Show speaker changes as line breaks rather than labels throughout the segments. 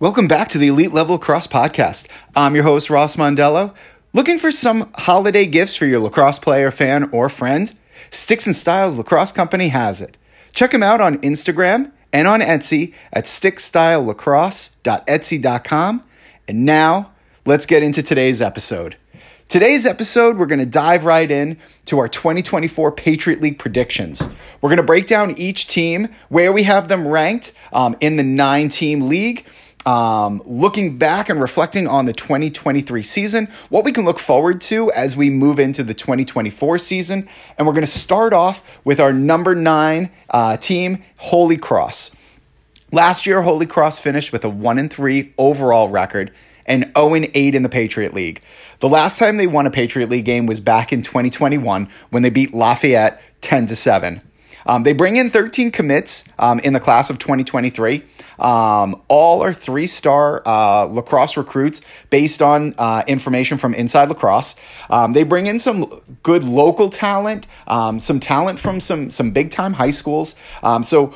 Welcome back to the Elite Level Lacrosse Podcast. I'm your host, Ross Mondello. Looking for some holiday gifts for your lacrosse player, fan, or friend? Sticks and Styles Lacrosse Company has it. Check them out on Instagram and on Etsy at stickstylelacrosse.etsy.com. And now, let's get into today's episode. Today's episode, we're going to dive right in to our 2024 Patriot League predictions. We're going to break down each team, where we have them ranked um, in the nine team league um, looking back and reflecting on the 2023 season, what we can look forward to as we move into the 2024 season. And we're going to start off with our number nine uh, team, Holy Cross. Last year, Holy Cross finished with a 1 and 3 overall record and 0 and 8 in the Patriot League. The last time they won a Patriot League game was back in 2021 when they beat Lafayette 10 to 7. Um, they bring in 13 commits um, in the class of 2023. Um, all are three star uh, lacrosse recruits based on uh, information from Inside Lacrosse. Um, they bring in some good local talent, um, some talent from some some big time high schools. Um, so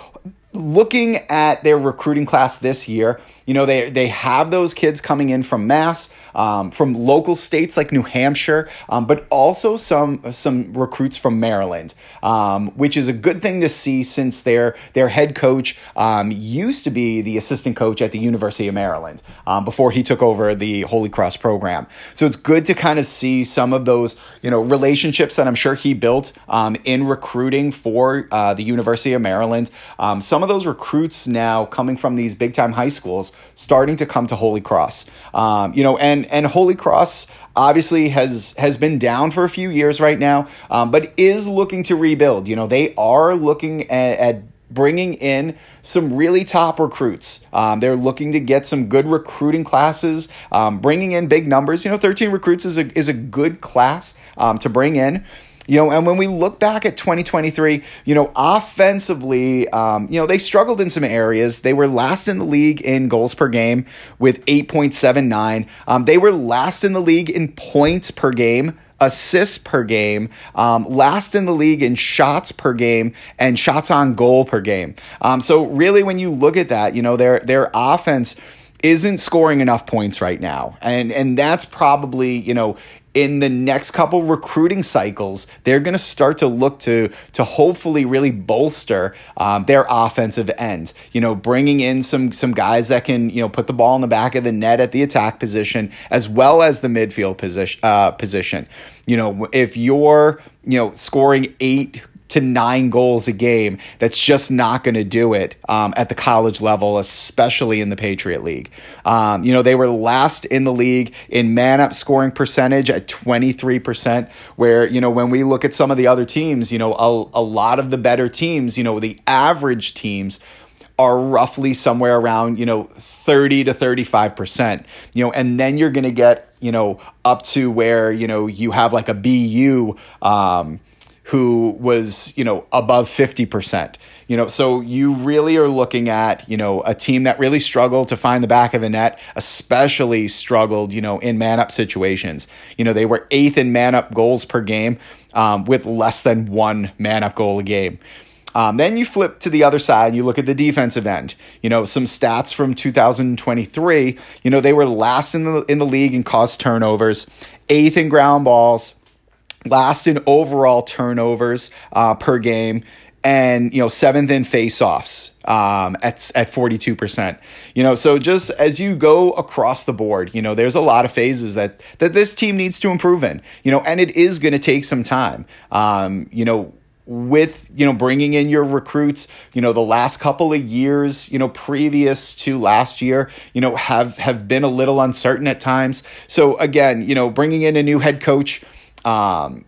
looking at their recruiting class this year, you know, they, they have those kids coming in from Mass, um, from local states like New Hampshire, um, but also some some recruits from Maryland, um, which is a good thing to see since their their head coach um, used to be the assistant coach at the University of Maryland um, before he took over the Holy Cross program. So it's good to kind of see some of those you know relationships that I'm sure he built um, in recruiting for uh, the University of Maryland. some of those recruits now coming from these big time high schools starting to come to Holy Cross. Um, you know, and and Holy Cross obviously has has been down for a few years right now, um, but is looking to rebuild. You know, they are looking at, at bringing in some really top recruits. Um, they're looking to get some good recruiting classes, um, bringing in big numbers. You know, 13 recruits is a, is a good class um, to bring in. You know, and when we look back at 2023, you know, offensively, um, you know, they struggled in some areas. They were last in the league in goals per game with 8.79. Um, they were last in the league in points per game assists per game, um, last in the league in shots per game and shots on goal per game. Um, so really, when you look at that, you know their their offense isn't scoring enough points right now, and and that's probably you know in the next couple recruiting cycles, they're going to start to look to to hopefully really bolster um, their offensive end. You know, bringing in some some guys that can you know put the ball in the back of the net at the attack position as well as the midfield position. Uh, position. You know, if you're you know scoring eight to nine goals a game. That's just not going to do it um, at the college level, especially in the Patriot League. Um, you know, they were last in the league in man up scoring percentage at 23%, where, you know, when we look at some of the other teams, you know, a, a lot of the better teams, you know, the average teams are roughly somewhere around, you know, 30 to 35%. You know, and then you're going to get, you know, up to where, you know, you have like a BU um who was, you know, above 50%. You know, so you really are looking at, you know, a team that really struggled to find the back of the net, especially struggled, you know, in man up situations. You know, they were eighth in man up goals per game um, with less than one man up goal a game. Um, then you flip to the other side and you look at the defensive end. You know, some stats from 2023. You know, they were last in the in the league in caused turnovers, eighth in ground balls, last in overall turnovers uh, per game, and you know seventh in faceoffs um, at at forty two percent. You know, so just as you go across the board, you know, there's a lot of phases that that this team needs to improve in. You know, and it is going to take some time. Um, you know with you know bringing in your recruits you know the last couple of years you know previous to last year you know have have been a little uncertain at times so again you know bringing in a new head coach um,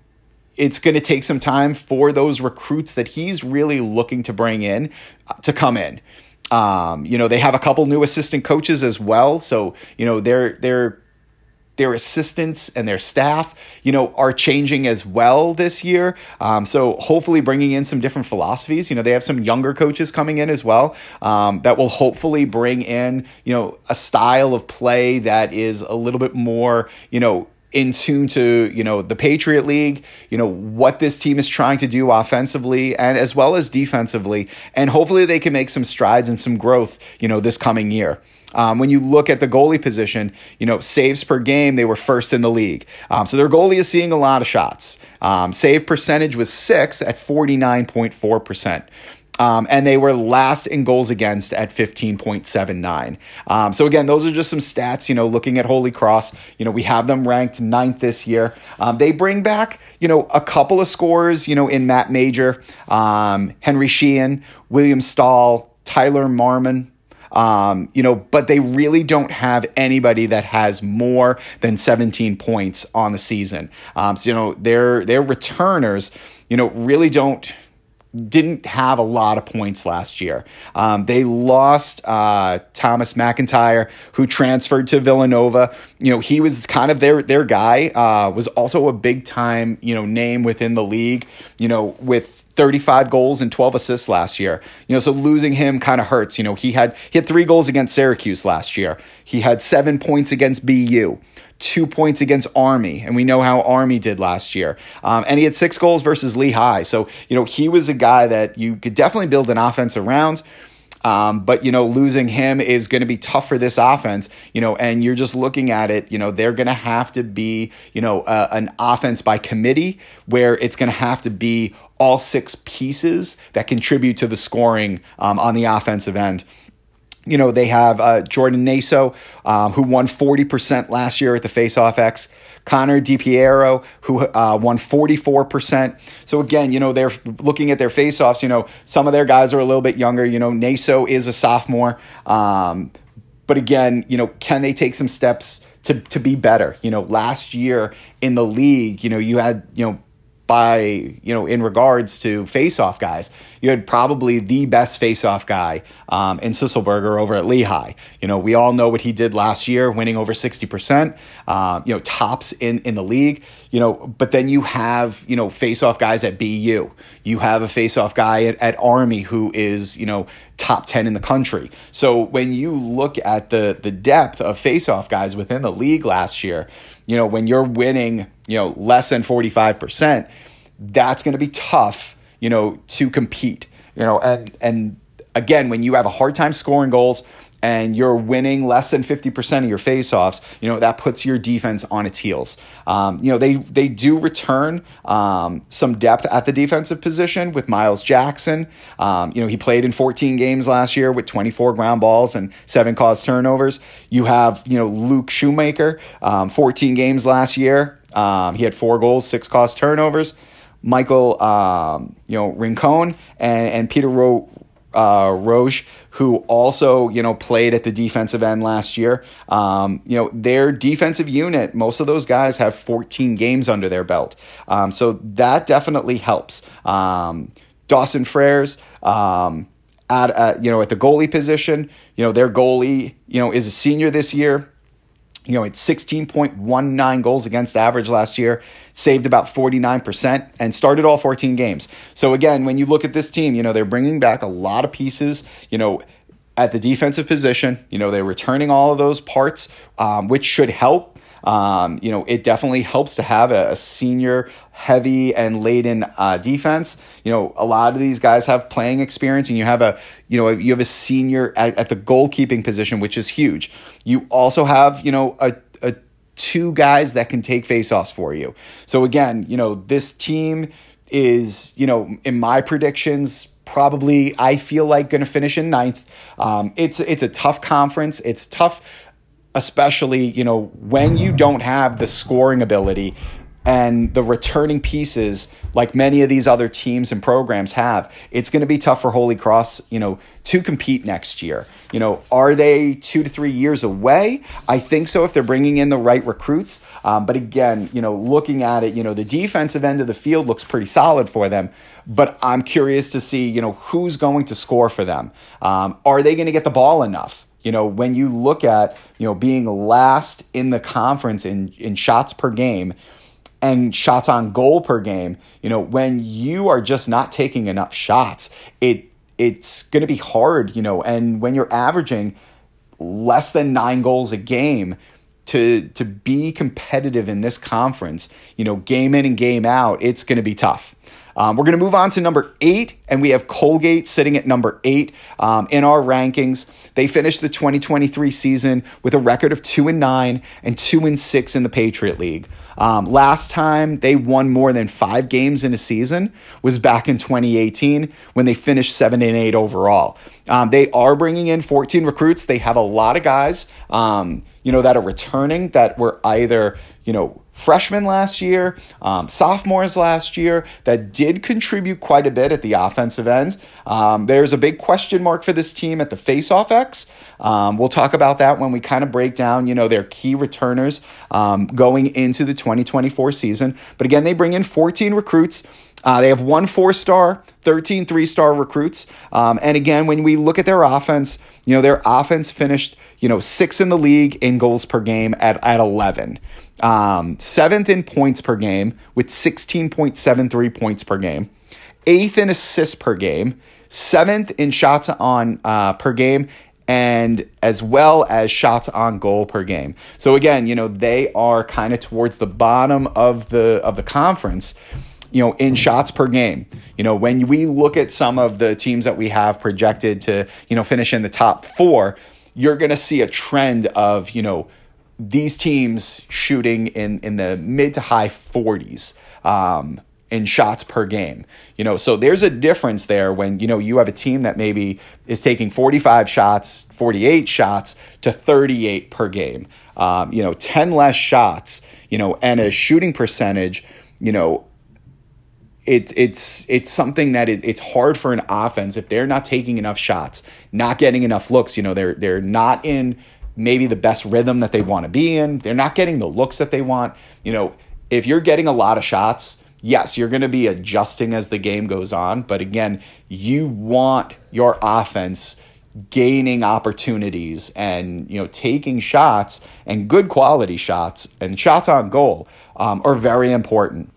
it's going to take some time for those recruits that he's really looking to bring in uh, to come in. Um, you know, they have a couple new assistant coaches as well, so you know their their their assistants and their staff, you know, are changing as well this year. Um, so hopefully bringing in some different philosophies. You know, they have some younger coaches coming in as well um, that will hopefully bring in, you know, a style of play that is a little bit more, you know, in tune to you know the Patriot League, you know what this team is trying to do offensively and as well as defensively, and hopefully they can make some strides and some growth, you know, this coming year. Um, when you look at the goalie position, you know, saves per game, they were first in the league. Um, so their goalie is seeing a lot of shots. Um, save percentage was sixth at 49.4%. Um, and they were last in goals against at 15.79. Um, so again, those are just some stats. You know, looking at Holy Cross, you know, we have them ranked ninth this year. Um, they bring back, you know, a couple of scores. You know, in Matt Major, um, Henry Sheehan, William Stahl, Tyler Marmon. Um, you know, but they really don't have anybody that has more than 17 points on the season. Um, so you know, their their returners, you know, really don't didn't have a lot of points last year. Um, they lost uh, Thomas McIntyre, who transferred to Villanova. You know, he was kind of their their guy. Uh, was also a big time you know name within the league. You know, with 35 goals and 12 assists last year. You know, so losing him kind of hurts. You know, he had he had 3 goals against Syracuse last year. He had 7 points against BU two points against Army, and we know how Army did last year. Um, and he had six goals versus Lehigh. So, you know, he was a guy that you could definitely build an offense around. Um, but you know, losing him is going to be tough for this offense. You know, and you're just looking at it. You know, they're going to have to be you know uh, an offense by committee where it's going to have to be all six pieces that contribute to the scoring um, on the offensive end you know, they have uh, Jordan Naso, um, who won 40% last year at the Faceoff X. Connor DiPiero, who uh, won 44%. So again, you know, they're looking at their faceoffs. You know, some of their guys are a little bit younger. You know, Naso is a sophomore. Um, but again, you know, can they take some steps to, to be better? You know, last year in the league, you know, you had, you know, by you know in regards to face-off guys. You had probably the best face-off guy um, in Sisselberger over at Lehigh. You know we all know what he did last year winning over 60% um, you know tops in in the league you know but then you have you know face-off guys at BU you have a face-off guy at, at Army who is you know top 10 in the country. So when you look at the the depth of face-off guys within the league last year you know, when you're winning, you know, less than 45%, that's going to be tough, you know, to compete, you know, and, and again, when you have a hard time scoring goals, and you're winning less than 50% of your faceoffs, you know, that puts your defense on its heels. Um, you know, they, they do return um, some depth at the defensive position with Miles Jackson. Um, you know, he played in 14 games last year with 24 ground balls and seven caused turnovers. You have, you know, Luke Shoemaker, um, 14 games last year. Um, he had four goals, six caused turnovers. Michael, um, you know, Rincon and, and Peter Ro- uh, Roche, who also you know played at the defensive end last year. Um, you know their defensive unit, most of those guys have 14 games under their belt, um, so that definitely helps. Um, Dawson Frères. Um, at, at you know at the goalie position, you know their goalie you know is a senior this year you know, it's 16.19 goals against average last year, saved about 49%, and started all 14 games. So, again, when you look at this team, you know, they're bringing back a lot of pieces, you know, at the defensive position. You know, they're returning all of those parts, um, which should help. Um, you know, it definitely helps to have a, a senior heavy and laden uh, defense. You know, a lot of these guys have playing experience, and you have a you know you have a senior at, at the goalkeeping position, which is huge. You also have you know a, a two guys that can take faceoffs for you. So again, you know this team is you know in my predictions probably I feel like going to finish in ninth. Um, it's it's a tough conference. It's tough especially you know when you don't have the scoring ability and the returning pieces like many of these other teams and programs have it's going to be tough for holy cross you know to compete next year. You know are they two to three years away? I think so if they're bringing in the right recruits. Um, but again you know looking at it you know the defensive end of the field looks pretty solid for them. But i'm curious to see you know who's going to score for them. Um, are they going to get the ball enough? You know, when you look at, you know, being last in the conference in, in shots per game, and shots on goal per game, you know, when you are just not taking enough shots, it it's going to be hard, you know, and when you're averaging less than 9 goals a game, to to be competitive in this conference, you know, game in and game out, it's going to be tough. Um, we're going to move on to number eight, and we have Colgate sitting at number eight um, in our rankings. They finished the 2023 season with a record of two and nine and two and six in the Patriot League. Um, last time they won more than five games in a season was back in 2018 when they finished seven and eight overall. Um, they are bringing in 14 recruits. They have a lot of guys, um, you know, that are returning that were either, you know, freshmen last year, um, sophomores last year that did contribute quite a bit at the offensive end. Um, there's a big question mark for this team at the faceoff X. Um, we'll talk about that when we kind of break down, you know, their key returners um, going into the 2024 season. But again, they bring in 14 recruits. Uh, they have one four star, 13 three star recruits. Um, and again, when we look at their offense, you know, their offense finished, you know, six in the league in goals per game at, at 11 um, seventh in points per game with 16.73 points per game, eighth in assists per game, seventh in shots on uh, per game, and as well as shots on goal per game. So again, you know they are kind of towards the bottom of the of the conference. You know, in shots per game. You know, when we look at some of the teams that we have projected to, you know, finish in the top four, you're going to see a trend of, you know, these teams shooting in in the mid to high 40s um, in shots per game. You know, so there's a difference there when you know you have a team that maybe is taking 45 shots, 48 shots to 38 per game. Um, you know, 10 less shots. You know, and a shooting percentage. You know, it, it's it's something that it, it's hard for an offense if they're not taking enough shots, not getting enough looks. You know, they're they're not in maybe the best rhythm that they want to be in. They're not getting the looks that they want. You know, if you're getting a lot of shots, yes, you're going to be adjusting as the game goes on. But again, you want your offense gaining opportunities and you know taking shots and good quality shots and shots on goal um, are very important.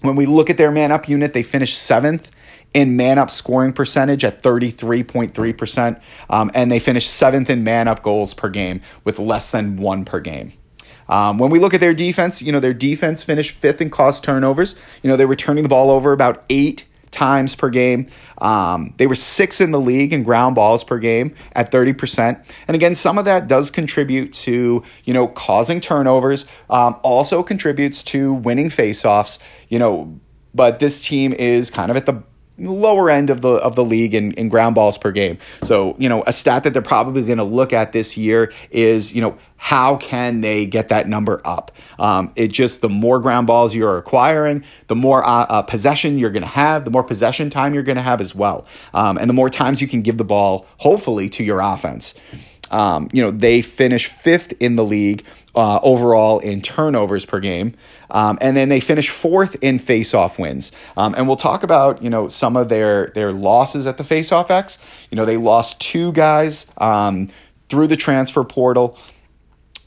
When we look at their man up unit, they finished seventh in man up scoring percentage at 33.3%. Um, and they finished seventh in man up goals per game with less than one per game. Um, when we look at their defense, you know, their defense finished fifth in caused turnovers. You know, they're returning the ball over about eight times per game. Um, they were six in the league in ground balls per game at 30%. And again, some of that does contribute to, you know, causing turnovers, um, also contributes to winning faceoffs, you know, but this team is kind of at the lower end of the of the league in, in ground balls per game. So, you know, a stat that they're probably going to look at this year is, you know, how can they get that number up? Um, it just the more ground balls you're acquiring, the more uh, uh, possession you're going to have, the more possession time you're going to have as well, um, and the more times you can give the ball, hopefully, to your offense. Um, you know, they finish fifth in the league uh, overall in turnovers per game, um, and then they finish fourth in faceoff wins. Um, and we'll talk about you know some of their their losses at the faceoff X. You know, they lost two guys um, through the transfer portal.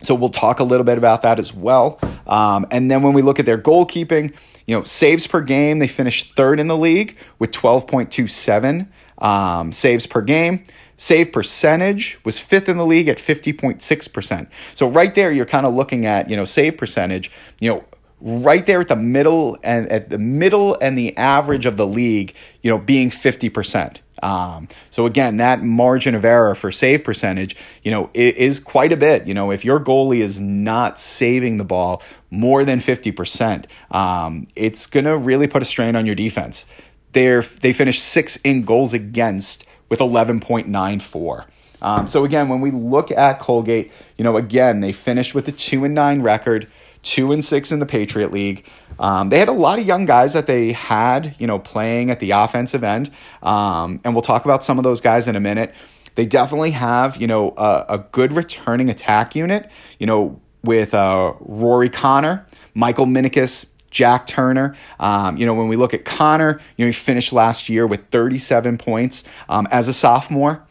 So we'll talk a little bit about that as well. Um, and then when we look at their goalkeeping, you know, saves per game, they finished third in the league with 12.27 um, saves per game. Save percentage was fifth in the league at 50.6%. So right there, you're kind of looking at, you know, save percentage, you know, right there at the middle and at the middle and the average of the league, you know, being 50%. Um, so again, that margin of error for save percentage, you know, is quite a bit. You know, if your goalie is not saving the ball more than 50%, um, it's going to really put a strain on your defense. They're, they finished six in goals against with 11.94. Um, so again, when we look at Colgate, you know, again, they finished with a two and nine record, two and six in the Patriot League. Um, they had a lot of young guys that they had, you know, playing at the offensive end, um, and we'll talk about some of those guys in a minute. They definitely have, you know, a, a good returning attack unit, you know, with uh, Rory Connor, Michael Minikis, Jack Turner. Um, you know, when we look at Connor, you know, he finished last year with 37 points um, as a sophomore.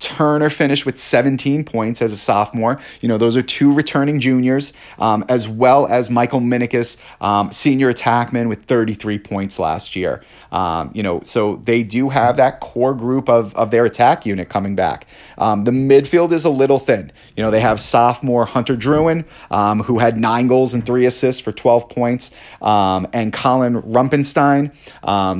Turner finished with 17 points as a sophomore. You know, those are two returning juniors, um, as well as Michael Minikis, um, senior attackman, with 33 points last year. Um, you know, so they do have that core group of, of their attack unit coming back. Um, the midfield is a little thin. You know, they have sophomore Hunter Druin, um, who had nine goals and three assists for 12 points, um, and Colin Rumpenstein,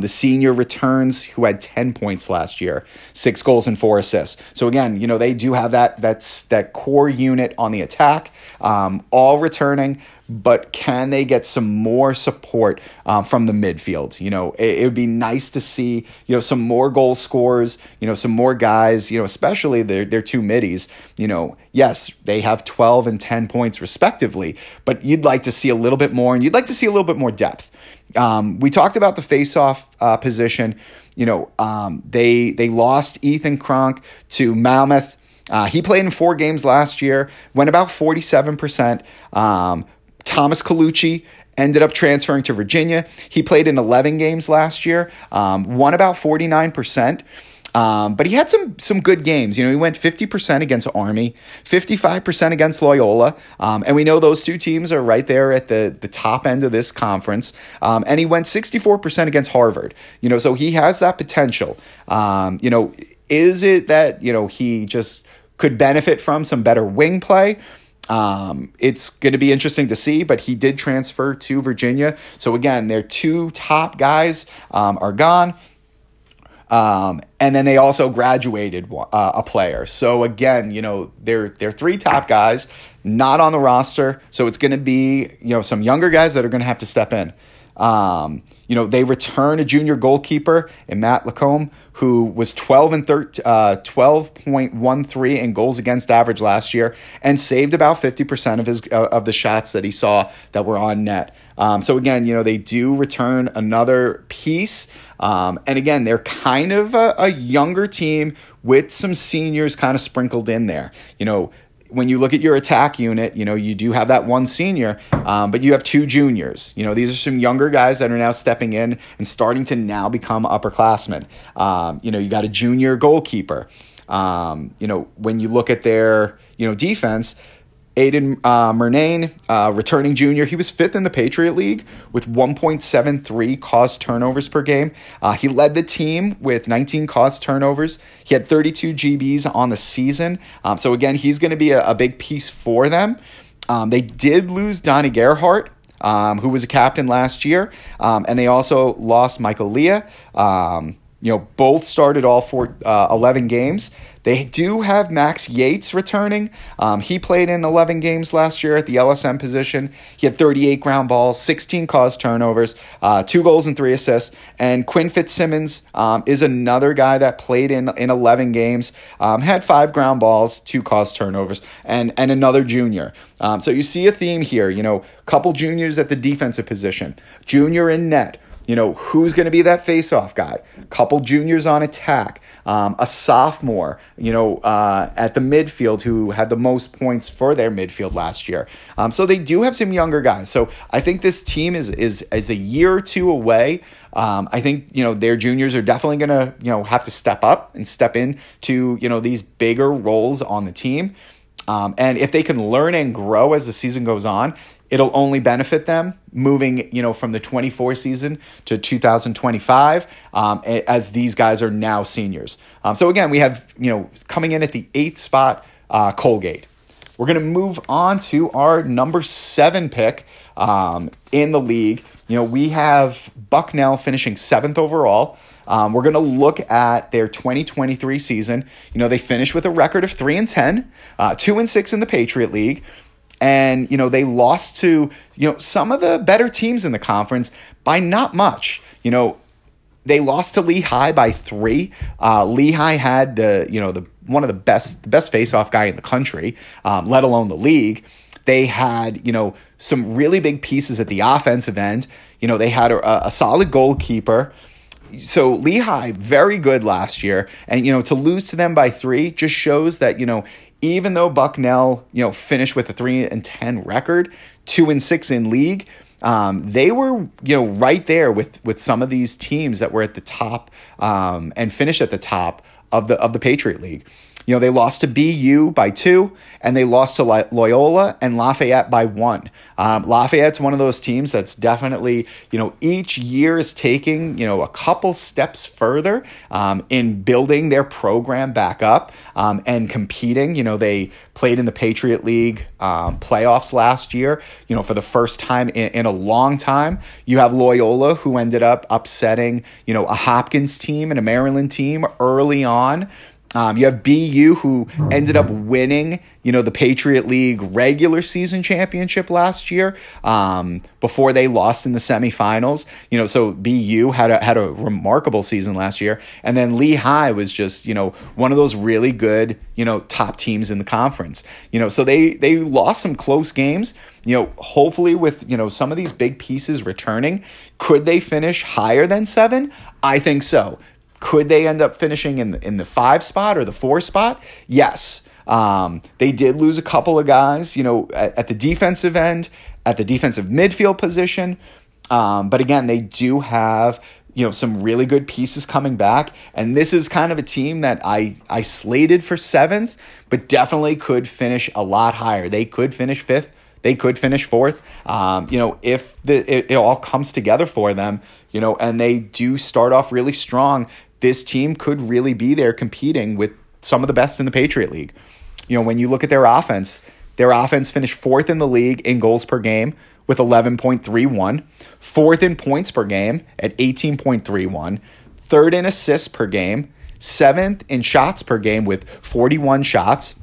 the senior returns, who had 10 points last year, six goals and four assists. So again, you know they do have that that's that core unit on the attack, um, all returning. But can they get some more support um, from the midfield? You know, it, it, would be nice to see you know some more goal scorers. You know, some more guys. You know, especially their their two middies. You know, yes, they have twelve and ten points respectively, but you'd like to see a little bit more, and you'd like to see a little bit more depth. Um, we talked about the face-off uh, position you know, um, they they lost Ethan Kronk to Mammoth. Uh, he played in four games last year, went about 47%. Um, Thomas Colucci ended up transferring to Virginia. He played in 11 games last year, um, won about 49%. Um, but he had some some good games. You know, he went 50% against Army, 55% against Loyola. Um, and we know those two teams are right there at the, the top end of this conference. Um, and he went 64% against Harvard. You know, so he has that potential. Um, you know, is it that, you know, he just could benefit from some better wing play? Um, it's going to be interesting to see, but he did transfer to Virginia. So again, their two top guys um, are gone. Um, and then they also graduated uh, a player. So again, you know, they're they're three top guys, not on the roster. So it's going to be you know some younger guys that are going to have to step in. Um, you know, they return a junior goalkeeper in Matt Lacombe, who was 12 and 13, uh, 12.13 in goals against average last year and saved about 50% of his uh, of the shots that he saw that were on net. Um, so again, you know, they do return another piece. Um, and again, they're kind of a, a younger team with some seniors kind of sprinkled in there. You know, when you look at your attack unit, you know, you do have that one senior, um, but you have two juniors. You know, these are some younger guys that are now stepping in and starting to now become upperclassmen. Um, you know, you got a junior goalkeeper. Um, you know, when you look at their, you know, defense, Aiden uh, Murnane, uh, returning junior, he was fifth in the Patriot League with 1.73 caused turnovers per game. Uh, he led the team with 19 caused turnovers. He had 32 GBs on the season. Um, so, again, he's going to be a, a, big piece for them. Um, they did lose Donnie Gerhardt. Um, who was a captain last year, um, and they also lost Michael Leah. Um, you know, both started all four, uh, 11 games. They do have Max Yates returning. Um, he played in 11 games last year at the LSM position. He had 38 ground balls, 16 caused turnovers, uh, two goals and three assists. And Quinn Fitzsimmons um, is another guy that played in, in 11 games, um, had five ground balls, two caused turnovers, and, and another junior. Um, so you see a theme here, you know, couple juniors at the defensive position, junior in net. You know, who's going to be that face-off guy? Couple juniors on attack um, a sophomore, you know, uh, at the midfield who had the most points for their midfield last year. Um, so they do have some younger guys. So I think this team is is is a year or two away. Um, I think you know their juniors are definitely going to you know have to step up and step in to you know these bigger roles on the team. Um, and if they can learn and grow as the season goes on, it'll only benefit them moving you know from the 24 season to 2025 um, as these guys are now seniors. Um, so again we have you know coming in at the eighth spot uh, colgate. We're going to move on to our number seven pick um, in the league. You know we have bucknell finishing seventh overall. Um, we're going to look at their 2023 season. You know, they finished with a record of 3 and 10, uh, 2 and 6 in the Patriot League and you know they lost to you know some of the better teams in the conference by not much. You know they lost to Lehigh by three. Uh, Lehigh had the you know the one of the best the best faceoff guy in the country, um, let alone the league. They had you know some really big pieces at the offensive end. You know they had a, a solid goalkeeper so Lehigh very good last year, and you know to lose to them by three just shows that you know even though Bucknell, you know, finished with a three and ten record, two and six in league, um, they were you know right there with with some of these teams that were at the top um, and finished at the top of the of the Patriot League. You know, they lost to BU by two, and they lost to Loyola and Lafayette by one. Um, Lafayette's one of those teams that's definitely, you know, each year is taking, you know, a couple steps further um, in building their program back up um, and competing. You know, they played in the Patriot League um, playoffs last year, you know, for the first time in, in a long time. You have Loyola, who ended up upsetting, you know, a Hopkins team and a Maryland team early on. Um, you have BU who ended up winning, you know, the Patriot League regular season championship last year um, before they lost in the semifinals. You know, so BU had a had a remarkable season last year, and then Lehigh was just you know one of those really good you know top teams in the conference. You know, so they they lost some close games. You know, hopefully with you know some of these big pieces returning, could they finish higher than seven? I think so. Could they end up finishing in the, in the five spot or the four spot? Yes. Um, they did lose a couple of guys, you know, at, at the defensive end, at the defensive midfield position. Um, but again, they do have you know some really good pieces coming back and this is kind of a team that i i slated for seventh but definitely could finish a lot higher they could finish fifth they could finish fourth um, you know if the it, it all comes together for them you know and they do start off really strong this team could really be there competing with some of the best in the Patriot League. You know, when you look at their offense, their offense finished fourth in the league in goals per game with 11.31, fourth in points per game at 18.31, third in assists per game, seventh in shots per game with 41 shots,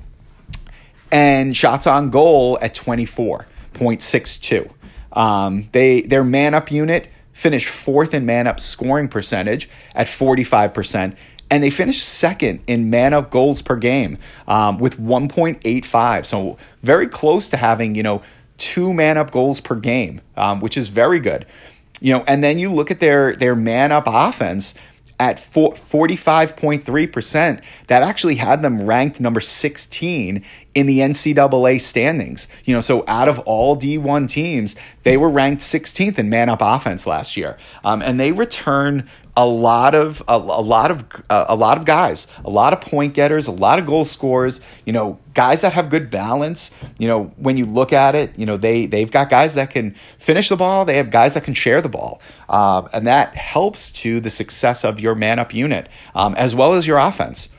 and shots on goal at 24.62. Um, they their man up unit finished fourth in man up scoring percentage at 45%. And they finished second in man up goals per game um, with 1.85. So very close to having, you know, two man up goals per game, um, which is very good. You know, and then you look at their their man up offense at 45.3%. That actually had them ranked number 16 in the NCAA standings. You know, so out of all D1 teams, they were ranked 16th in man up offense last year. Um, and they return a lot of a, a lot of uh, a lot of guys, a lot of point getters, a lot of goal scorers. You know, guys that have good balance. You know, when you look at it, you know they they've got guys that can finish the ball. They have guys that can share the ball, um, and that helps to the success of your man up unit um, as well as your offense.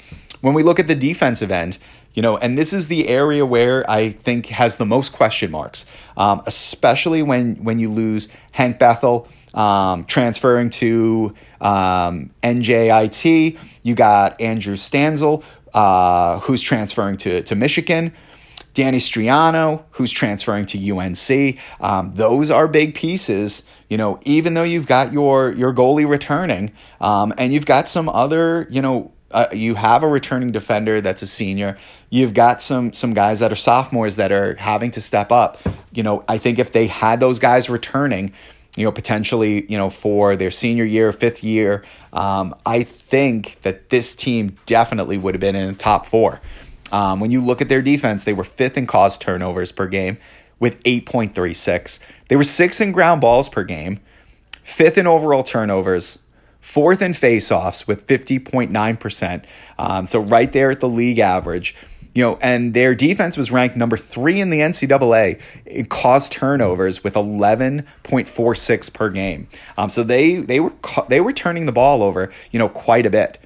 When we look at the defensive end, you know, and this is the area where I think has the most question marks, um, especially when when you lose Hank Bethel um, transferring to um, NJIT. You got Andrew Stanzel, uh, who's transferring to, to Michigan. Danny Striano, who's transferring to UNC. Um, those are big pieces. You know, even though you've got your your goalie returning, um, and you've got some other, you know, uh, you have a returning defender that's a senior. You've got some some guys that are sophomores that are having to step up. You know, I think if they had those guys returning, you know, potentially, you know, for their senior year, fifth year. Um, I think that this team definitely would have been in the top four. Um, when you look at their defense, they were fifth in caused turnovers per game with 8.36. They were sixth in ground balls per game, fifth in overall turnovers, fourth in faceoffs with 50.9%. Um, so right there at the league average you know, and their defense was ranked number three in the NCAA. It caused turnovers with 11.46 per game. Um, so they they were they were turning the ball over, you know, quite a bit.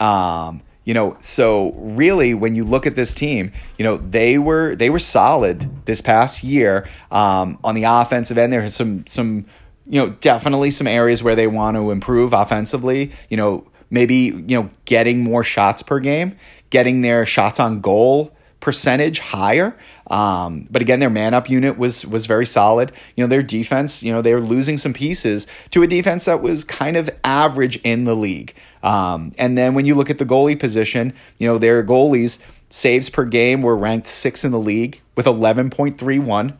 Um, you know, so really, when you look at this team, you know they were they were solid this past year um, on the offensive end. There are some some you know definitely some areas where they want to improve offensively. You know, maybe you know getting more shots per game getting their shots on goal percentage higher. Um, but again, their man up unit was was very solid. You know, their defense, you know, they were losing some pieces to a defense that was kind of average in the league. Um, and then when you look at the goalie position, you know, their goalies saves per game were ranked sixth in the league with 11.31.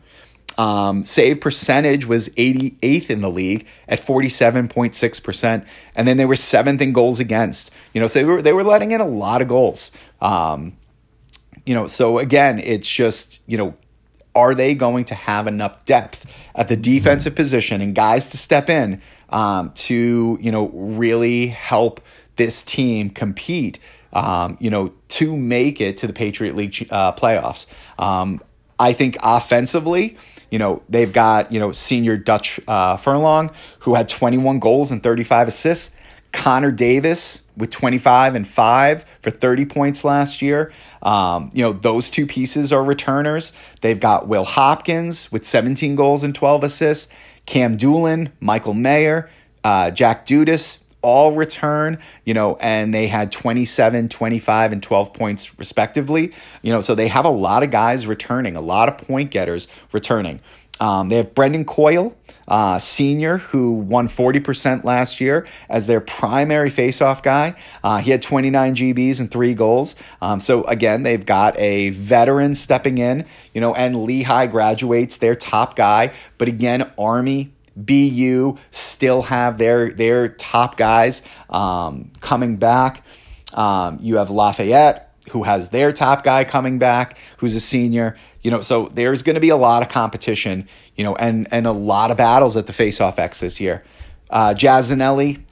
Um, save percentage was 88th in the league at 47.6%. And then they were seventh in goals against. You know, so they were, they were letting in a lot of goals. Um, you know, so again, it's just, you know, are they going to have enough depth at the defensive position and guys to step in um, to, you know, really help this team compete? um, you know, to make it to the Patriot League uh, playoffs. Um, I think offensively, you know, they've got, you know, senior Dutch uh, Furlong, who had 21 goals and 35 assists. Connor Davis with 25 and 5 for 30 points last year. Um, you know, those two pieces are returners. They've got Will Hopkins with 17 goals and 12 assists, Cam Doolin, Michael Mayer, uh, Jack Dudas, all return, you know, and they had 27, 25, and 12 points respectively. You know, so they have a lot of guys returning, a lot of point getters returning. Um, they have Brendan Coyle, uh, senior, who won 40% last year as their primary faceoff guy. Uh, he had 29 GBs and three goals. Um, so, again, they've got a veteran stepping in, you know, and Lehigh graduates their top guy. But again, Army, BU still have their, their top guys um, coming back. Um, you have Lafayette, who has their top guy coming back, who's a senior. You know, so there's going to be a lot of competition, you know, and and a lot of battles at the Face-Off X this year. Uh,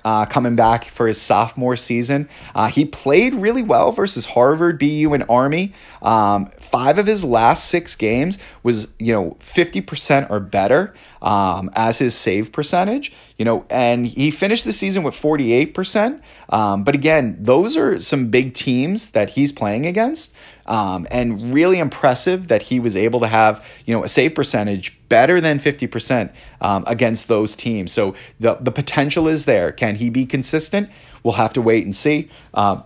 uh, coming back for his sophomore season. Uh, he played really well versus Harvard, BU, and Army. Um, five of his last six games was, you know, 50% or better um, as his save percentage, you know, and he finished the season with 48%. Um, but again, those are some big teams that he's playing against. Um, and really impressive that he was able to have, you know, a save percentage better than 50% um, against those teams. So the, the potential is there. Can he be consistent? We'll have to wait and see. Um,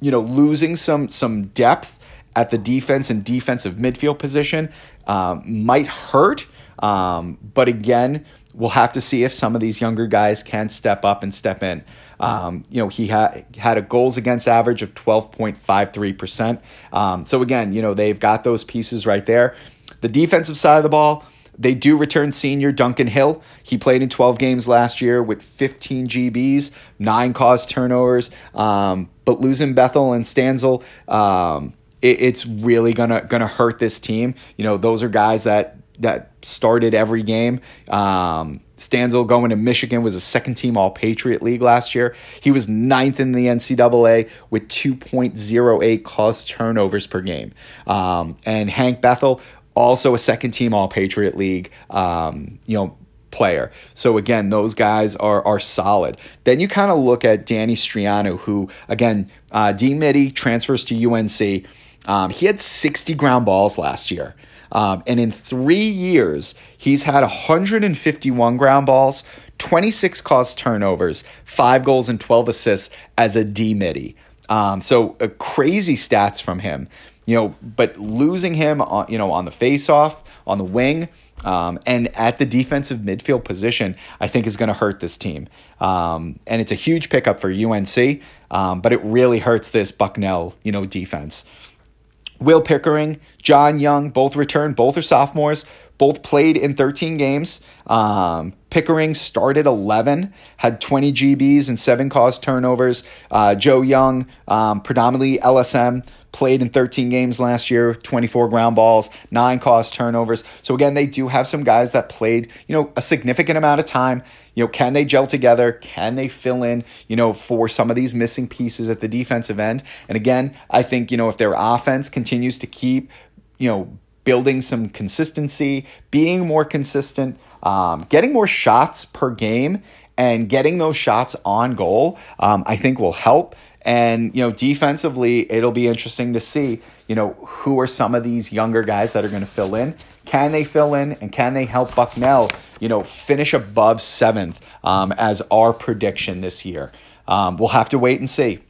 you know, losing some some depth at the defense and defensive midfield position um, might hurt. Um, but again, we'll have to see if some of these younger guys can step up and step in. Um, you know, he had had a goals against average of 12.53%. Um, so again, you know, they've got those pieces right there. The defensive side of the ball, they do return senior Duncan Hill. He played in 12 games last year with 15 GBs, nine caused turnovers. Um, but losing Bethel and Stanzel, um, it, it's really gonna gonna hurt this team. You know, those are guys that that started every game. Um, Stanzel going to Michigan was a second team All Patriot League last year. He was ninth in the NCAA with 2.08 caused turnovers per game. Um, and Hank Bethel, also a second team All Patriot League, um, you know, player. So again, those guys are are solid. Then you kind of look at Danny Striano, who again, uh, D middie transfers to UNC. Um, he had 60 ground balls last year. Um, and in three years, he's had 151 ground balls, 26 caused turnovers, five goals, and 12 assists as a D middie. Um, so uh, crazy stats from him, you know. But losing him, on, you know, on the face-off, on the wing, um, and at the defensive midfield position, I think is going to hurt this team. Um, and it's a huge pickup for UNC, um, but it really hurts this Bucknell, you know, defense. Will Pickering, John Young, both returned. Both are sophomores. Both played in 13 games. Um, Pickering started 11, had 20 GBs and seven caused turnovers. Uh, Joe Young, um, predominantly LSM, played in 13 games last year, 24 ground balls, nine caused turnovers. So again, they do have some guys that played, you know, a significant amount of time. You know, can they gel together? Can they fill in, you know, for some of these missing pieces at the defensive end? And again, I think, you know, if their offense continues to keep, you know, building some consistency, being more consistent, um, getting more shots per game, and getting those shots on goal, um, I think will help. And, you know, defensively, it'll be interesting to see, you know, who are some of these younger guys that are going to fill in. Can they fill in and can they help Bucknell, you know, finish above seventh um, as our prediction this year? Um, we'll have to wait and see.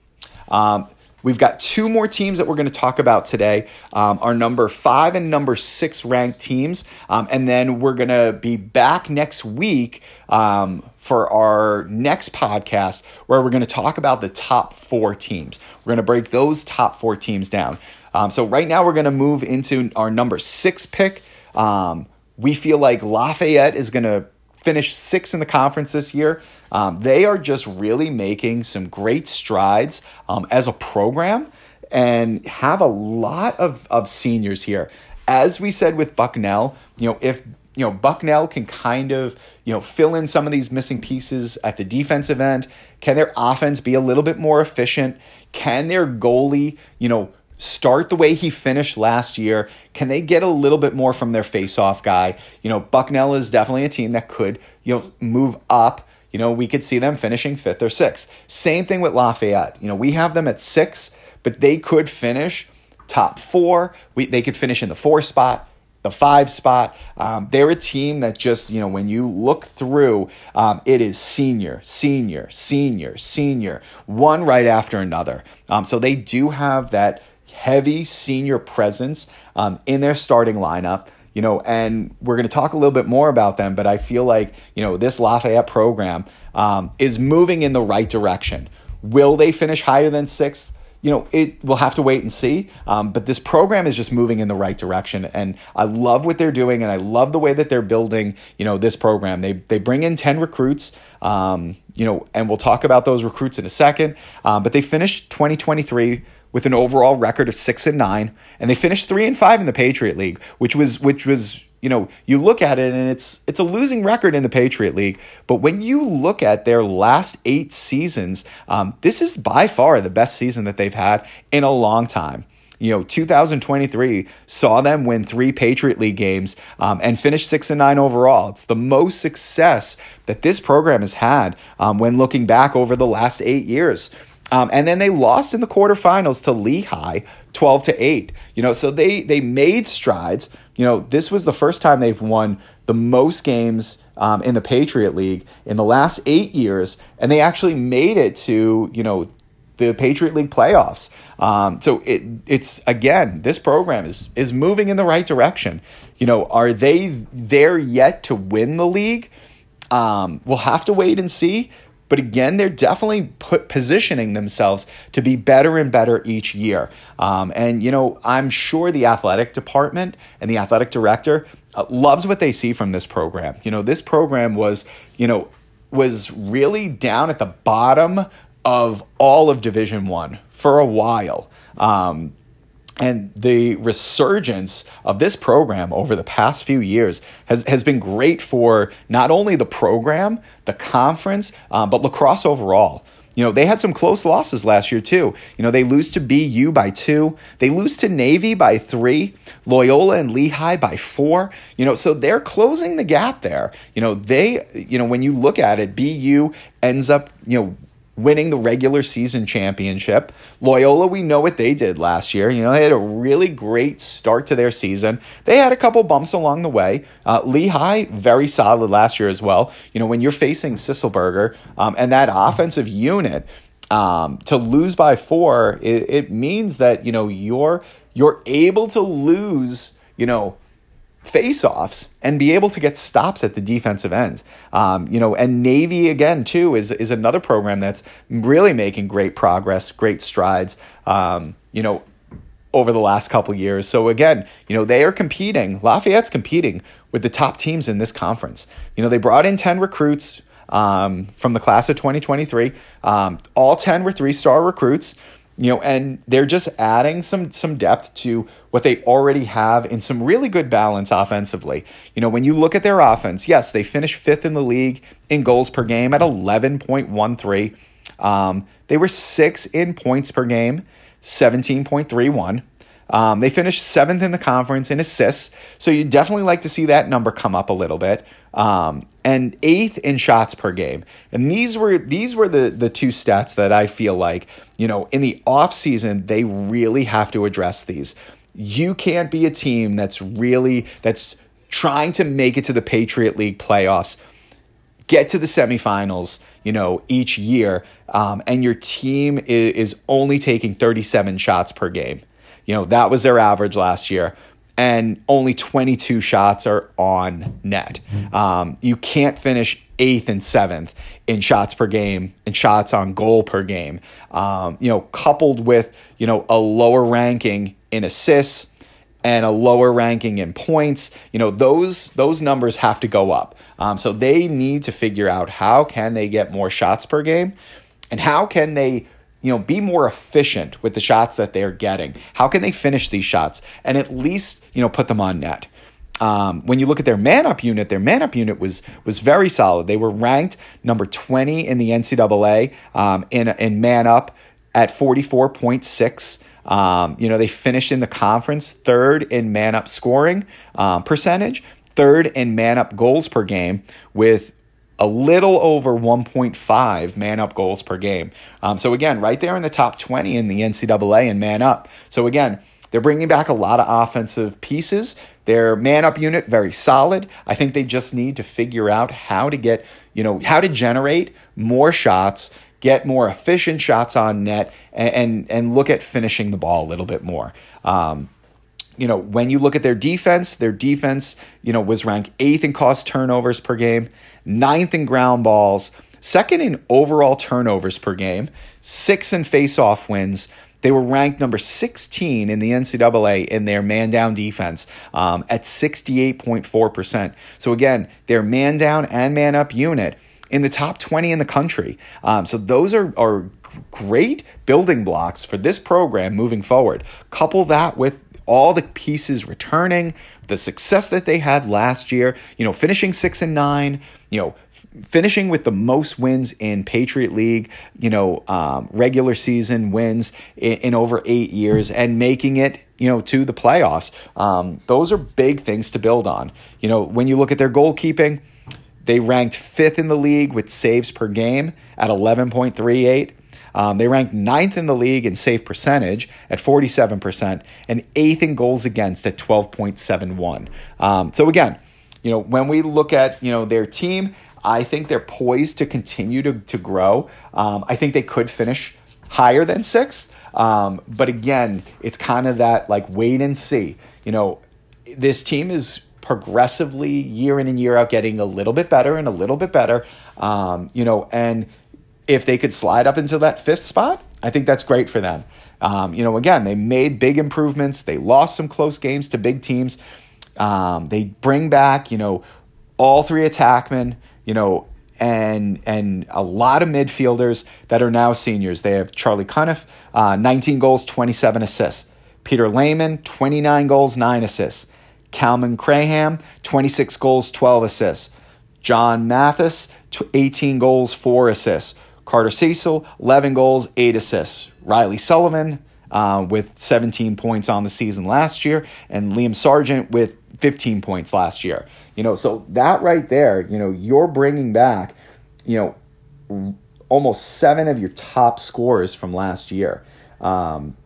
Um, We've got two more teams that we're going to talk about today um, our number five and number six ranked teams. Um, and then we're going to be back next week um, for our next podcast where we're going to talk about the top four teams. We're going to break those top four teams down. Um, so, right now, we're going to move into our number six pick. Um, we feel like Lafayette is going to finish sixth in the conference this year. Um, they are just really making some great strides um, as a program and have a lot of, of seniors here. As we said with Bucknell, you know, if you know Bucknell can kind of you know fill in some of these missing pieces at the defensive end, can their offense be a little bit more efficient? can their goalie, you know, start the way he finished last year? Can they get a little bit more from their face-off guy? You know, Bucknell is definitely a team that could, you know, move up. You know, we could see them finishing fifth or sixth. Same thing with Lafayette. You know, we have them at six, but they could finish top four. We, they could finish in the four spot the five spot. Um, they're a team that just, you know, when you look through, um, it is senior, senior, senior, senior, one right after another. Um, so they do have that heavy senior presence um, in their starting lineup. You know, and we're going to talk a little bit more about them, but I feel like, you know, this Lafayette program um, is moving in the right direction. Will they finish higher than sixth? you know, it we'll have to wait and see. Um, but this program is just moving in the right direction, and I love what they're doing, and I love the way that they're building. You know, this program. They they bring in ten recruits. Um, you know, and we'll talk about those recruits in a second. Um, but they finished 2023 with an overall record of six and nine, and they finished three and five in the Patriot League, which was which was you know, you look at it and it's it's a losing record in the Patriot League. But when you look at their last eight seasons, um, this is by far the best season that they've had in a long time. You know, 2023 saw them win three Patriot League games um, and finish six and nine overall. It's the most success that this program has had um, when looking back over the last eight years. Um, and then they lost in the quarterfinals to Lehigh, 12 to 8. You know, so they they made strides. You know, this was the first time they've won the most games um, in the Patriot League in the last eight years, and they actually made it to you know the Patriot League playoffs. Um, so it it's again, this program is is moving in the right direction. You know, are they there yet to win the league? Um, we'll have to wait and see. But again, they're definitely put positioning themselves to be better and better each year. Um, and you know, I'm sure the athletic department and the athletic director uh, loves what they see from this program. You know, this program was, you know, was really down at the bottom of all of Division One for a while. Um, and the resurgence of this program over the past few years has, has been great for not only the program, the conference, um, but lacrosse overall. You know, they had some close losses last year, too. You know, they lose to BU by two, they lose to Navy by three, Loyola and Lehigh by four. You know, so they're closing the gap there. You know, they, you know, when you look at it, BU ends up, you know, winning the regular season championship. Loyola, we know what they did last year. You know, they had a really great start to their season. They had a couple bumps along the way. Uh, Lehigh, very solid last year as well. You know, when you're facing Sisselberger um, and that offensive unit, um, to lose by four, it, it means that you know you're you're able to lose. You know, face-offs and be able to get stops at the defensive end. Um, you know, and Navy again too is is another program that's really making great progress, great strides. Um, you know, over the last couple years. So again, you know, they are competing. Lafayette's competing with the top teams in this conference. You know, they brought in 10 recruits um, from the class of 2023. Um, all 10 were three-star recruits you know and they're just adding some some depth to what they already have in some really good balance offensively you know when you look at their offense yes they finished fifth in the league in goals per game at 11.13 um, they were six in points per game 17.31 um, they finished seventh in the conference in assists, so you definitely like to see that number come up a little bit. Um, and eighth in shots per game. And these were these were the the two stats that I feel like you know in the off season they really have to address these. You can't be a team that's really that's trying to make it to the Patriot League playoffs, get to the semifinals, you know, each year, um, and your team is, is only taking 37 shots per game. You know, that was their average last year. And only 22 shots are on net. Um, you can't finish eighth and seventh in shots per game and shots on goal per game. Um, you know, coupled with, you know, a lower ranking in assists and a lower ranking in points, you know, those those numbers have to go up. Um, so they need to figure out how can they get more shots per game and how can they you know, be more efficient with the shots that they're getting. How can they finish these shots and at least, you know, put them on net? Um, when you look at their man up unit, their man up unit was was very solid. They were ranked number 20 in the NCAA um, in, in man up at 44.6. Um, you know, they finished in the conference third in man up scoring um, percentage, third in man up goals per game, with a little over 1.5 man up goals per game. Um, so, again, right there in the top 20 in the NCAA and man up. So, again, they're bringing back a lot of offensive pieces. Their man up unit, very solid. I think they just need to figure out how to get, you know, how to generate more shots get more efficient shots on net, and and, and look at finishing the ball a little bit more. Um, you know, when you look at their defense, their defense, you know, was ranked eighth in caused turnovers per game, ninth in ground balls, second in overall turnovers per game, sixth in face-off wins. They were ranked number 16 in the NCAA in their man down defense um, at 68.4%. So, again, their man down and man up unit in the top 20 in the country. Um, so those are, are great building blocks for this program moving forward. Couple that with all the pieces returning, the success that they had last year, you know, finishing six and nine, you know, f- finishing with the most wins in Patriot League, you know, um, regular season wins in, in, over eight years and making it, you know, to the playoffs. Um, those are big things to build on. You know, when you look at their goalkeeping, they ranked fifth in the league with saves per game at 11.38. Um, they ranked ninth in the league in save percentage at 47% and eighth in goals against at 12.71. Um, so again, you know, when we look at, you know, their team, I think they're poised to continue to, to grow. Um, I think they could finish higher than sixth. Um, but again, it's kind of that like wait and see. You know, this team is progressively year in and year out getting a little bit better and a little bit better. Um, you know, and if they could slide up into that fifth spot, I think that's great for them. Um, you know, again, they made big improvements. They lost some close games to big teams. Um, they bring back, you know, all three attackmen, you know, and and a lot of midfielders that are now seniors. They have Charlie Cuniff, uh, 19 goals, 27 assists. Peter Lehman, 29 goals, 9 assists. Calvin Craham, 26 goals, 12 assists. John Mathis, 18 goals, 4 assists. Carter Cecil, 11 goals, 8 assists. Riley Sullivan uh, with 17 points on the season last year, and Liam Sargent with 15 points last year. You know, so that right there, you know, you're bringing back, you know, almost seven of your top scores from last year. Um,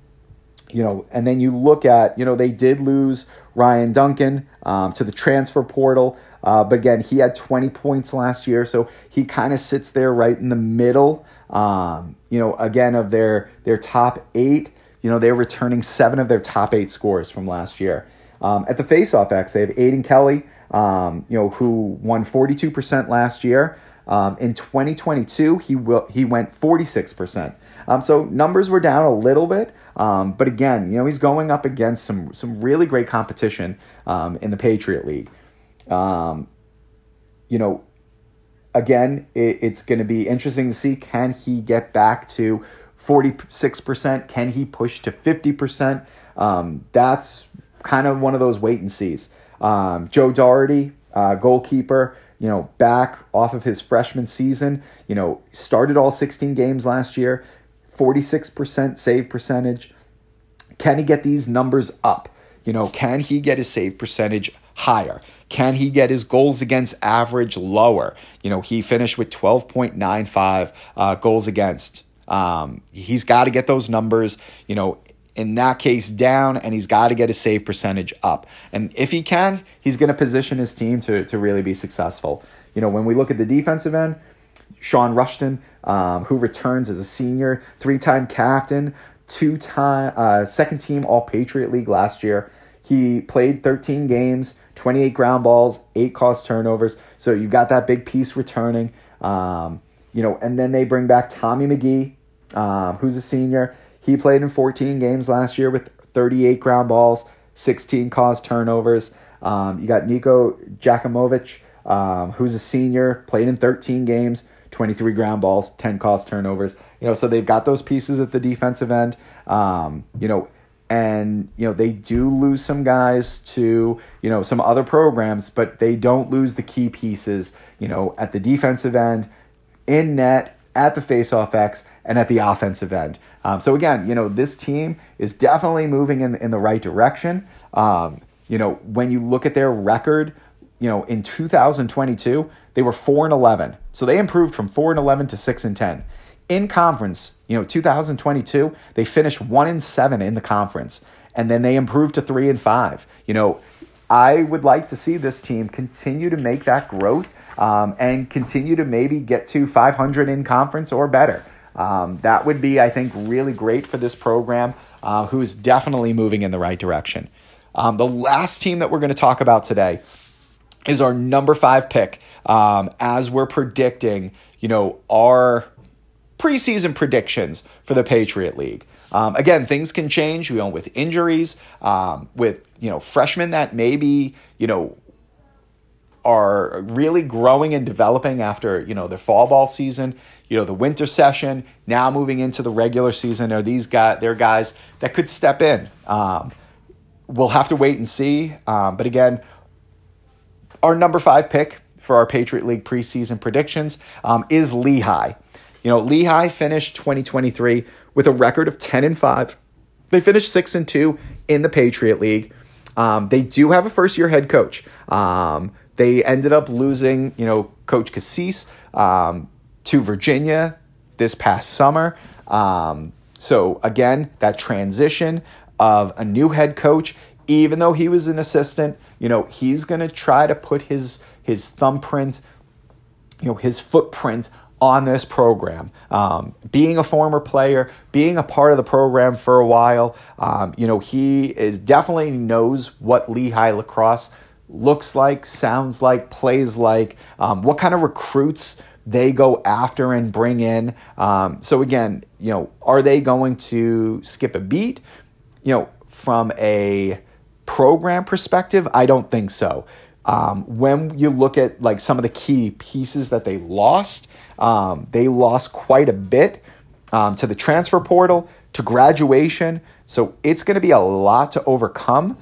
you know, and then you look at, you know, they did lose Ryan Duncan um, to the transfer portal. Uh, but again, he had 20 points last year, so he kind of sits there right in the middle. Um, you know, again of their their top eight. You know, they're returning seven of their top eight scores from last year. Um, at the faceoff X, they have Aiden Kelly, um, you know, who won 42% last year. Um, in 2022, he will he went 46%. Um, so numbers were down a little bit, um, but again, you know, he's going up against some some really great competition um, in the Patriot League. Um, you know, again, it, it's going to be interesting to see can he get back to 46%? Can he push to 50%? Um, that's kind of one of those wait and sees. Um, Joe Doherty, uh, goalkeeper, you know, back off of his freshman season, you know, started all 16 games last year, 46% save percentage. Can he get these numbers up? You know, can he get his save percentage higher? Can he get his goals against average lower? You know, he finished with 12.95 uh, goals against. Um, he's got to get those numbers, you know, in that case down, and he's got to get his save percentage up. And if he can, he's going to position his team to, to really be successful. You know, when we look at the defensive end, Sean Rushton, um, who returns as a senior, three time captain, two time, uh, second team All Patriot League last year. He played 13 games, 28 ground balls, eight caused turnovers. So you got that big piece returning. Um, you know, and then they bring back Tommy McGee, um, who's a senior. He played in 14 games last year with 38 ground balls, 16 caused turnovers. Um, you got Nico Jakumovic, um, who's a senior, played in 13 games, 23 ground balls, 10 caused turnovers. You know, so they've got those pieces at the defensive end. Um, you know, and you know they do lose some guys to you know some other programs, but they don't lose the key pieces. You know, at the defensive end, in net, at the faceoff X and at the offensive end. Um, so again, you know, this team is definitely moving in, in the right direction. Um, you know, when you look at their record, you know, in 2022, they were 4 and 11. So they improved from 4 and 11 to 6 and 10. In conference, you know, 2022, they finished 1 and 7 in the conference and then they improved to 3 and 5. You know, I would like to see this team continue to make that growth um, and continue to maybe get to 500 in conference or better. Um, that would be, I think, really great for this program, uh, who's definitely moving in the right direction. Um, the last team that we're going to talk about today is our number five pick. Um, as we're predicting, you know, our preseason predictions for the Patriot League. Um, again, things can change. You know, with injuries, um, with you know freshmen that maybe you know are really growing and developing after you know their fall ball season you know the winter session now moving into the regular season are these guys they're guys that could step in um, we'll have to wait and see um, but again our number five pick for our patriot league preseason predictions um, is lehigh you know lehigh finished 2023 with a record of 10 and 5 they finished 6 and 2 in the patriot league. Um, they do have a first year head coach. Um, they ended up losing, you know, Coach Cassese um, to Virginia this past summer. Um, so again, that transition of a new head coach, even though he was an assistant, you know, he's going to try to put his his thumbprint, you know, his footprint on this program. Um, being a former player, being a part of the program for a while, um, you know, he is definitely knows what Lehigh lacrosse looks like, sounds like, plays like, um, what kind of recruits they go after and bring in. Um, so again, you know, are they going to skip a beat? You know, from a program perspective, I don't think so. Um, when you look at like some of the key pieces that they lost, um, they lost quite a bit um, to the transfer portal, to graduation. So it's going to be a lot to overcome.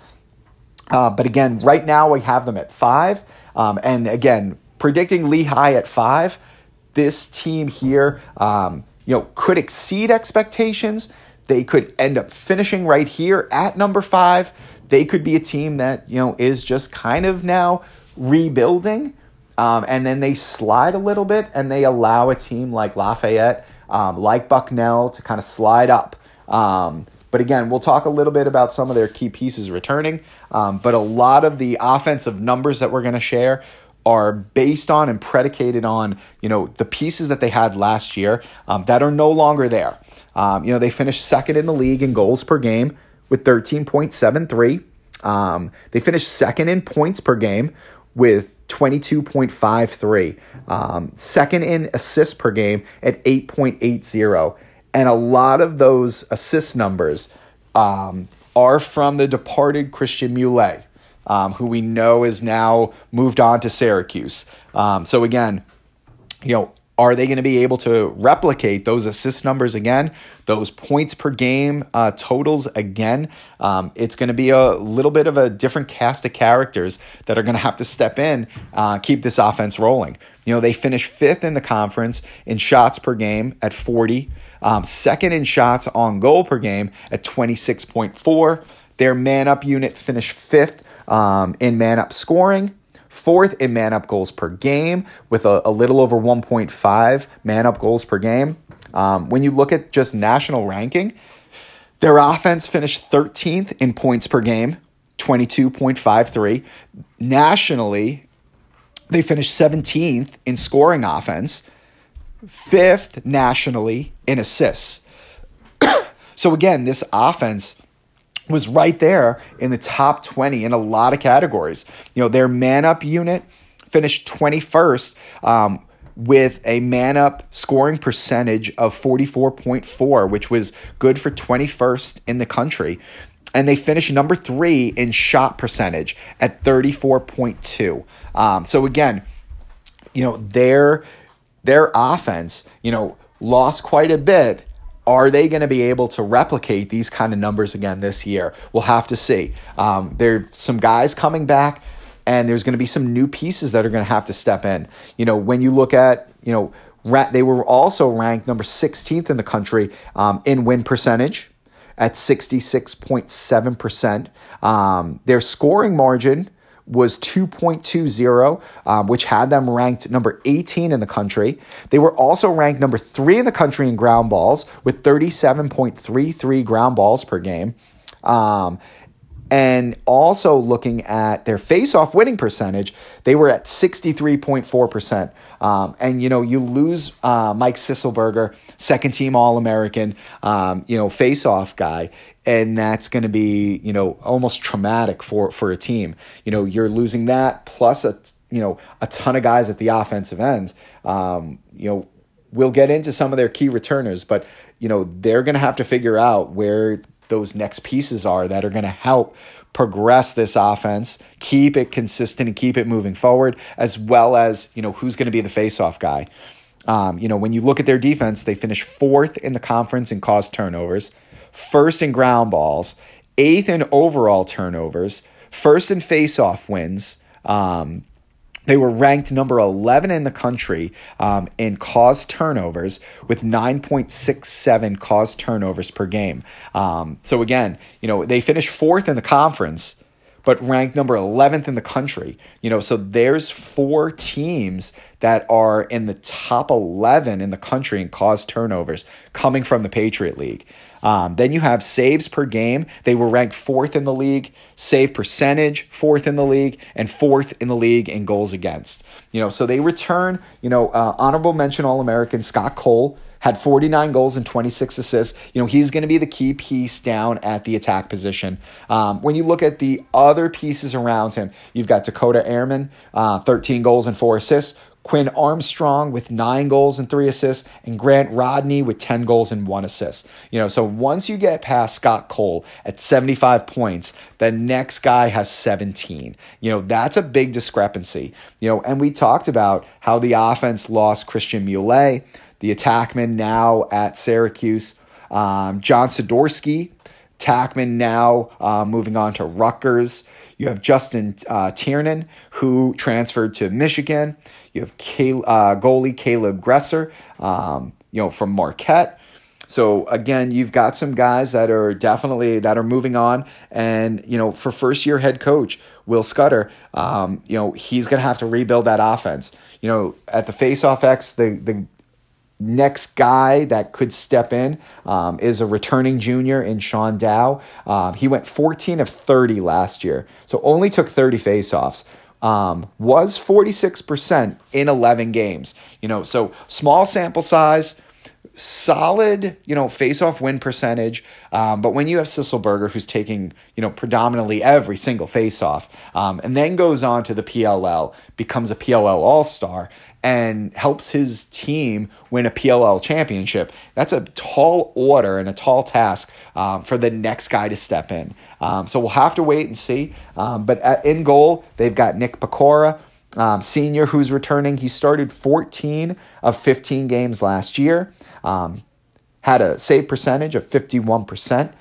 Uh, but again, right now we have them at five. Um, and again, predicting Lehigh at five, this team here, um, you know, could exceed expectations. They could end up finishing right here at number five. They could be a team that you know is just kind of now rebuilding, um, and then they slide a little bit and they allow a team like Lafayette, um, like Bucknell, to kind of slide up. Um, but again, we'll talk a little bit about some of their key pieces returning. Um, but a lot of the offensive numbers that we're going to share are based on and predicated on you know the pieces that they had last year um, that are no longer there. Um, you know they finished second in the league in goals per game with 13.73. Um, they finished second in points per game with 22.53. Um, second in assists per game at 8.80. And a lot of those assist numbers um, are from the departed Christian Mule, um, who we know is now moved on to Syracuse. Um, so again, you know, are they going to be able to replicate those assist numbers again, those points per game uh, totals again? Um, it's going to be a little bit of a different cast of characters that are going to have to step in, uh, keep this offense rolling. You know, they finished fifth in the conference in shots per game at 40, um, second in shots on goal per game at 26.4. Their man up unit finished fifth um, in man up scoring fourth in man up goals per game with a, a little over 1.5 man up goals per game. Um, when you look at just national ranking, their offense finished 13th in points per game, 22.53. Nationally, they finished 17th in scoring offense, fifth nationally in assists. so, again, this offense was right there in the top 20 in a lot of categories. You know, their man up unit finished 21st um, with a man up scoring percentage of 44.4, which was good for 21st in the country. And they finished number three in shot percentage at 34.2. Um, so again, you know, their their offense, you know, lost quite a bit are they going to be able to replicate these kind of numbers again this year? We'll have to see. Um, there's some guys coming back, and there's going to be some new pieces that are going to have to step in. You know, when you look at, you know, they were also ranked number 16th in the country um, in win percentage at 66.7%. Um, their scoring margin was 2.20, um, which had them ranked number 18 in the country. They were also ranked number three in the country in ground balls with 37.33 ground balls per game. Um, and also looking at their face-off winning percentage, they were at 63.4%. Um, and, you know, you lose uh, Mike Sisselberger, second team All-American, um, you know, face-off guy and that's going to be you know almost traumatic for for a team. You know, you're losing that plus a you know a ton of guys at the offensive end. Um, you know, we'll get into some of their key returners, but you know they're going to have to figure out where those next pieces are that are going to help progress this offense, keep it consistent, and keep it moving forward, as well as you know who's going to be the face-off guy. Um, you know, when you look at their defense, they finished fourth in the conference and caused turnovers first in ground balls, eighth in overall turnovers, first in faceoff wins. Um, they were ranked number 11 in the country um, in caused turnovers with 9.67 caused turnovers per game. Um, so, again, you know, they finished fourth in the conference, but ranked number 11th in the country. You know, so there's four teams that are in the top 11 in the country in caused turnovers coming from the Patriot League. Um, then you have saves per game. They were ranked fourth in the league, save percentage fourth in the league, and fourth in the league in goals against. You know, so they return. You know, uh, honorable mention All American Scott Cole had 49 goals and 26 assists. You know, he's going to be the key piece down at the attack position. Um, when you look at the other pieces around him, you've got Dakota Ehrman, uh, 13 goals and four assists. Quinn Armstrong with nine goals and three assists, and Grant Rodney with 10 goals and one assist. You know, so once you get past Scott Cole at 75 points, the next guy has 17. You know, that's a big discrepancy. You know, and we talked about how the offense lost Christian Mule, the attackman now at Syracuse, um, John Sadorsky, Tackman now uh, moving on to Rutgers. You have Justin uh, Tiernan, who transferred to Michigan. You have Cal- uh, goalie Caleb Gresser, um, you know, from Marquette. So again, you've got some guys that are definitely that are moving on, and you know, for first year head coach Will Scudder, um, you know, he's gonna have to rebuild that offense. You know, at the faceoff X, the the next guy that could step in um, is a returning junior in Sean Dow. Um, he went 14 of 30 last year, so only took 30 faceoffs um, was 46% in 11 games. You know, so small sample size, solid, you know, face-off win percentage. Um, but when you have Sisselberger, who's taking, you know, predominantly every single face-off, um, and then goes on to the PLL, becomes a PLL All-Star, and helps his team win a PLL championship, that's a tall order and a tall task um, for the next guy to step in. Um, so we'll have to wait and see. Um, but at, in goal, they've got Nick Pecora, um, senior, who's returning. He started 14 of 15 games last year, um, had a save percentage of 51%.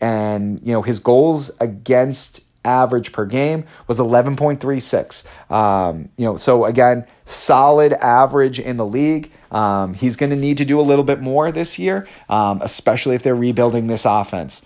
And, you know, his goals against average per game was 11.36. Um, you know, so again, solid average in the league. Um, he's going to need to do a little bit more this year, um, especially if they're rebuilding this offense.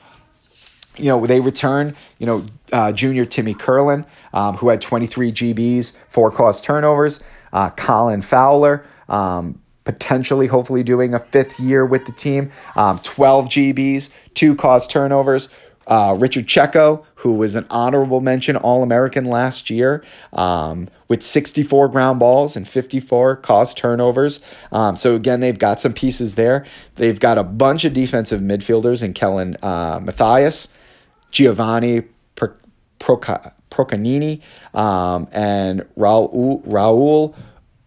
You know, they return, you know, uh, junior Timmy Curlin, um, who had 23 GBs, four caused turnovers. Uh, Colin Fowler, um, potentially, hopefully, doing a fifth year with the team, um, 12 GBs, two caused turnovers. Uh, Richard Checo, who was an honorable mention All American last year, um, with 64 ground balls and 54 caused turnovers. Um, so, again, they've got some pieces there. They've got a bunch of defensive midfielders in Kellen uh, Matthias, Giovanni Procanini, um, and Raul, Raul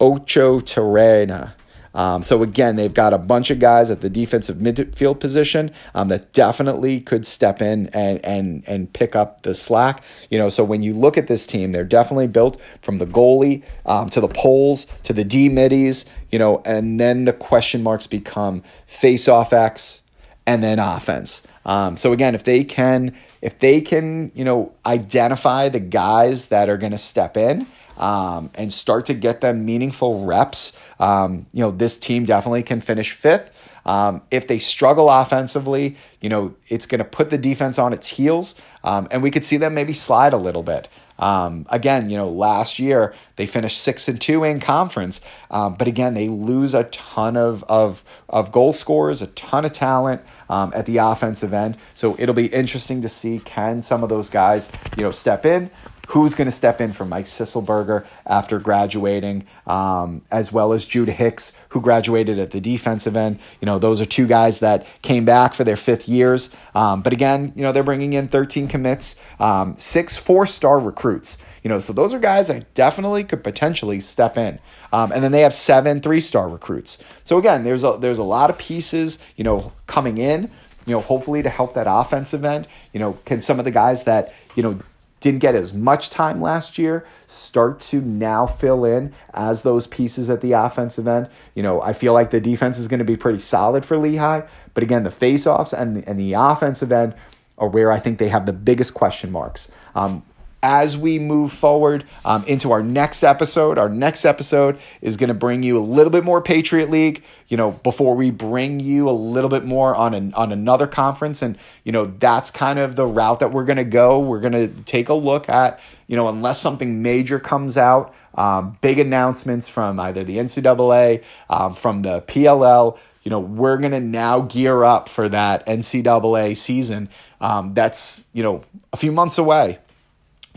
Ocho Terrena. Um, so again, they've got a bunch of guys at the defensive midfield position um, that definitely could step in and and and pick up the slack. You know, so when you look at this team, they're definitely built from the goalie um, to the poles to the D middies. You know, and then the question marks become face off X and then offense. Um, so again, if they can if they can you know identify the guys that are going to step in um, and start to get them meaningful reps, um, you know, this team definitely can finish fifth. Um, if they struggle offensively, you know, it's going to put the defense on its heels, um, and we could see them maybe slide a little bit. Um, again, you know, last year they finished six and two in conference, um, but again, they lose a ton of of of goal scorers, a ton of talent um, at the offensive end. So it'll be interesting to see can some of those guys, you know, step in who's going to step in for Mike Sisselberger after graduating, um, as well as Judah Hicks, who graduated at the defensive end. You know, those are two guys that came back for their fifth years. Um, but again, you know, they're bringing in 13 commits, um, six four star recruits. You know, so those are guys that definitely could potentially step in. Um, and then they have seven three star recruits. So again, there's a there's a lot of pieces, you know, coming in. You know, hopefully to help that offensive end. You know, can some of the guys that you know didn't get as much time last year start to now fill in as those pieces at the offensive end. You know, I feel like the defense is going to be pretty solid for Lehigh, but again, the faceoffs and the, and the offensive end are where I think they have the biggest question marks. Um, as we move forward um, into our next episode. Our next episode is going to bring you a little bit more Patriot League, you know, before we bring you a little bit more on an, on another conference. And, you know, that's kind of the route that we're going to go. We're going to take a look at, you know, unless something major comes out, um, big announcements from either the NCAA, um, from the PLL, you know, we're going to now gear up for that NCAA season. Um, that's, you know, a few months away.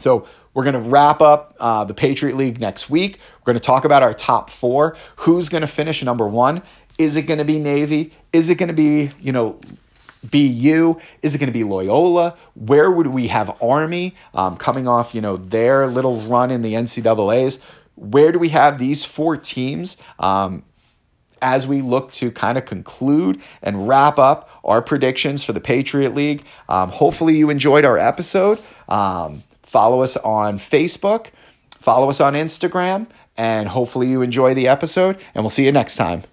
So we're going to wrap up uh, the Patriot League next week. We're going to talk about our top four. Who's going to finish number one? Is it going to be Navy? Is it going to be, you know, BU? Is it going to be Loyola? Where would we have Army um, coming off, you know, their little run in the NCAAs? Where do we have these four teams um, as we look to kind of conclude and wrap up our predictions for the Patriot League? Um, hopefully, you enjoyed our episode. Um, Follow us on Facebook, follow us on Instagram, and hopefully you enjoy the episode. And we'll see you next time.